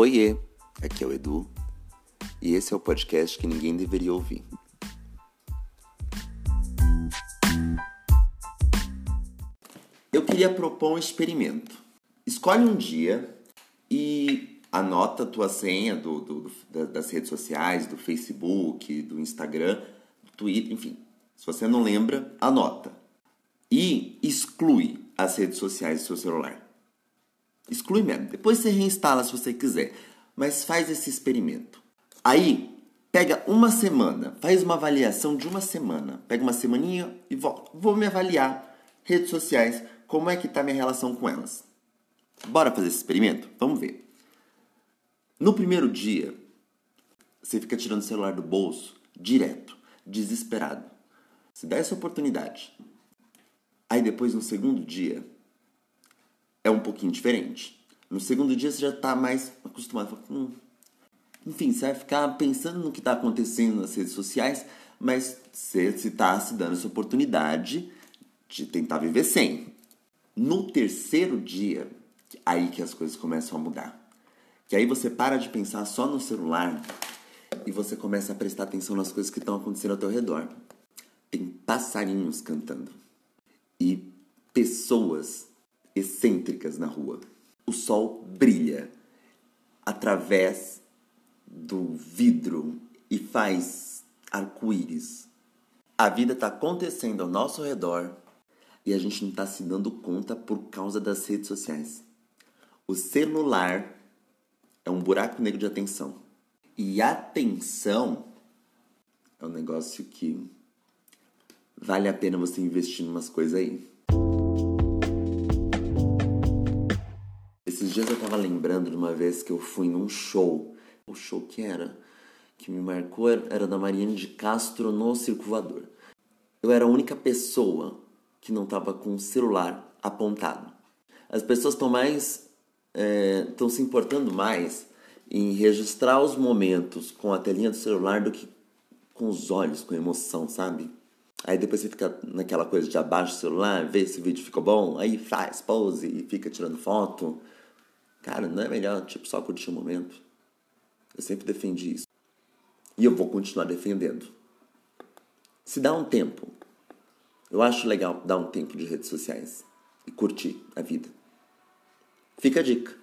Oiê, aqui é o Edu e esse é o podcast que ninguém deveria ouvir. Eu queria propor um experimento. Escolhe um dia e anota a tua senha do, do, do, das redes sociais, do Facebook, do Instagram, do Twitter, enfim. Se você não lembra, anota. E exclui as redes sociais do seu celular. Exclui mesmo. Depois você reinstala se você quiser. Mas faz esse experimento. Aí, pega uma semana, faz uma avaliação de uma semana. Pega uma semaninha e volta. Vou me avaliar. Redes sociais, como é que tá minha relação com elas? Bora fazer esse experimento? Vamos ver. No primeiro dia, você fica tirando o celular do bolso direto, desesperado. Se dá essa oportunidade. Aí depois, no segundo dia, é um pouquinho diferente. No segundo dia você já está mais acostumado. Hum. Enfim, você vai ficar pensando no que está acontecendo nas redes sociais, mas você está se dando essa oportunidade de tentar viver sem. No terceiro dia, aí que as coisas começam a mudar. Que aí você para de pensar só no celular e você começa a prestar atenção nas coisas que estão acontecendo ao teu redor. Tem passarinhos cantando e pessoas excêntricas na rua. O sol brilha através do vidro e faz arco-íris. A vida está acontecendo ao nosso redor e a gente não está se dando conta por causa das redes sociais. O celular é um buraco negro de atenção. E atenção é um negócio que vale a pena você investir em umas coisas aí. Dias eu tava lembrando de uma vez que eu fui num show. O show que era? Que me marcou era da Mariane de Castro no Circulador. Eu era a única pessoa que não tava com o celular apontado. As pessoas estão mais. estão é, se importando mais em registrar os momentos com a telinha do celular do que com os olhos, com emoção, sabe? Aí depois você fica naquela coisa de abaixa o celular, vê se o vídeo ficou bom, aí faz pose e fica tirando foto. Cara, não é melhor tipo só curtir o momento? Eu sempre defendi isso. E eu vou continuar defendendo. Se dá um tempo. Eu acho legal dar um tempo de redes sociais e curtir a vida. Fica a dica.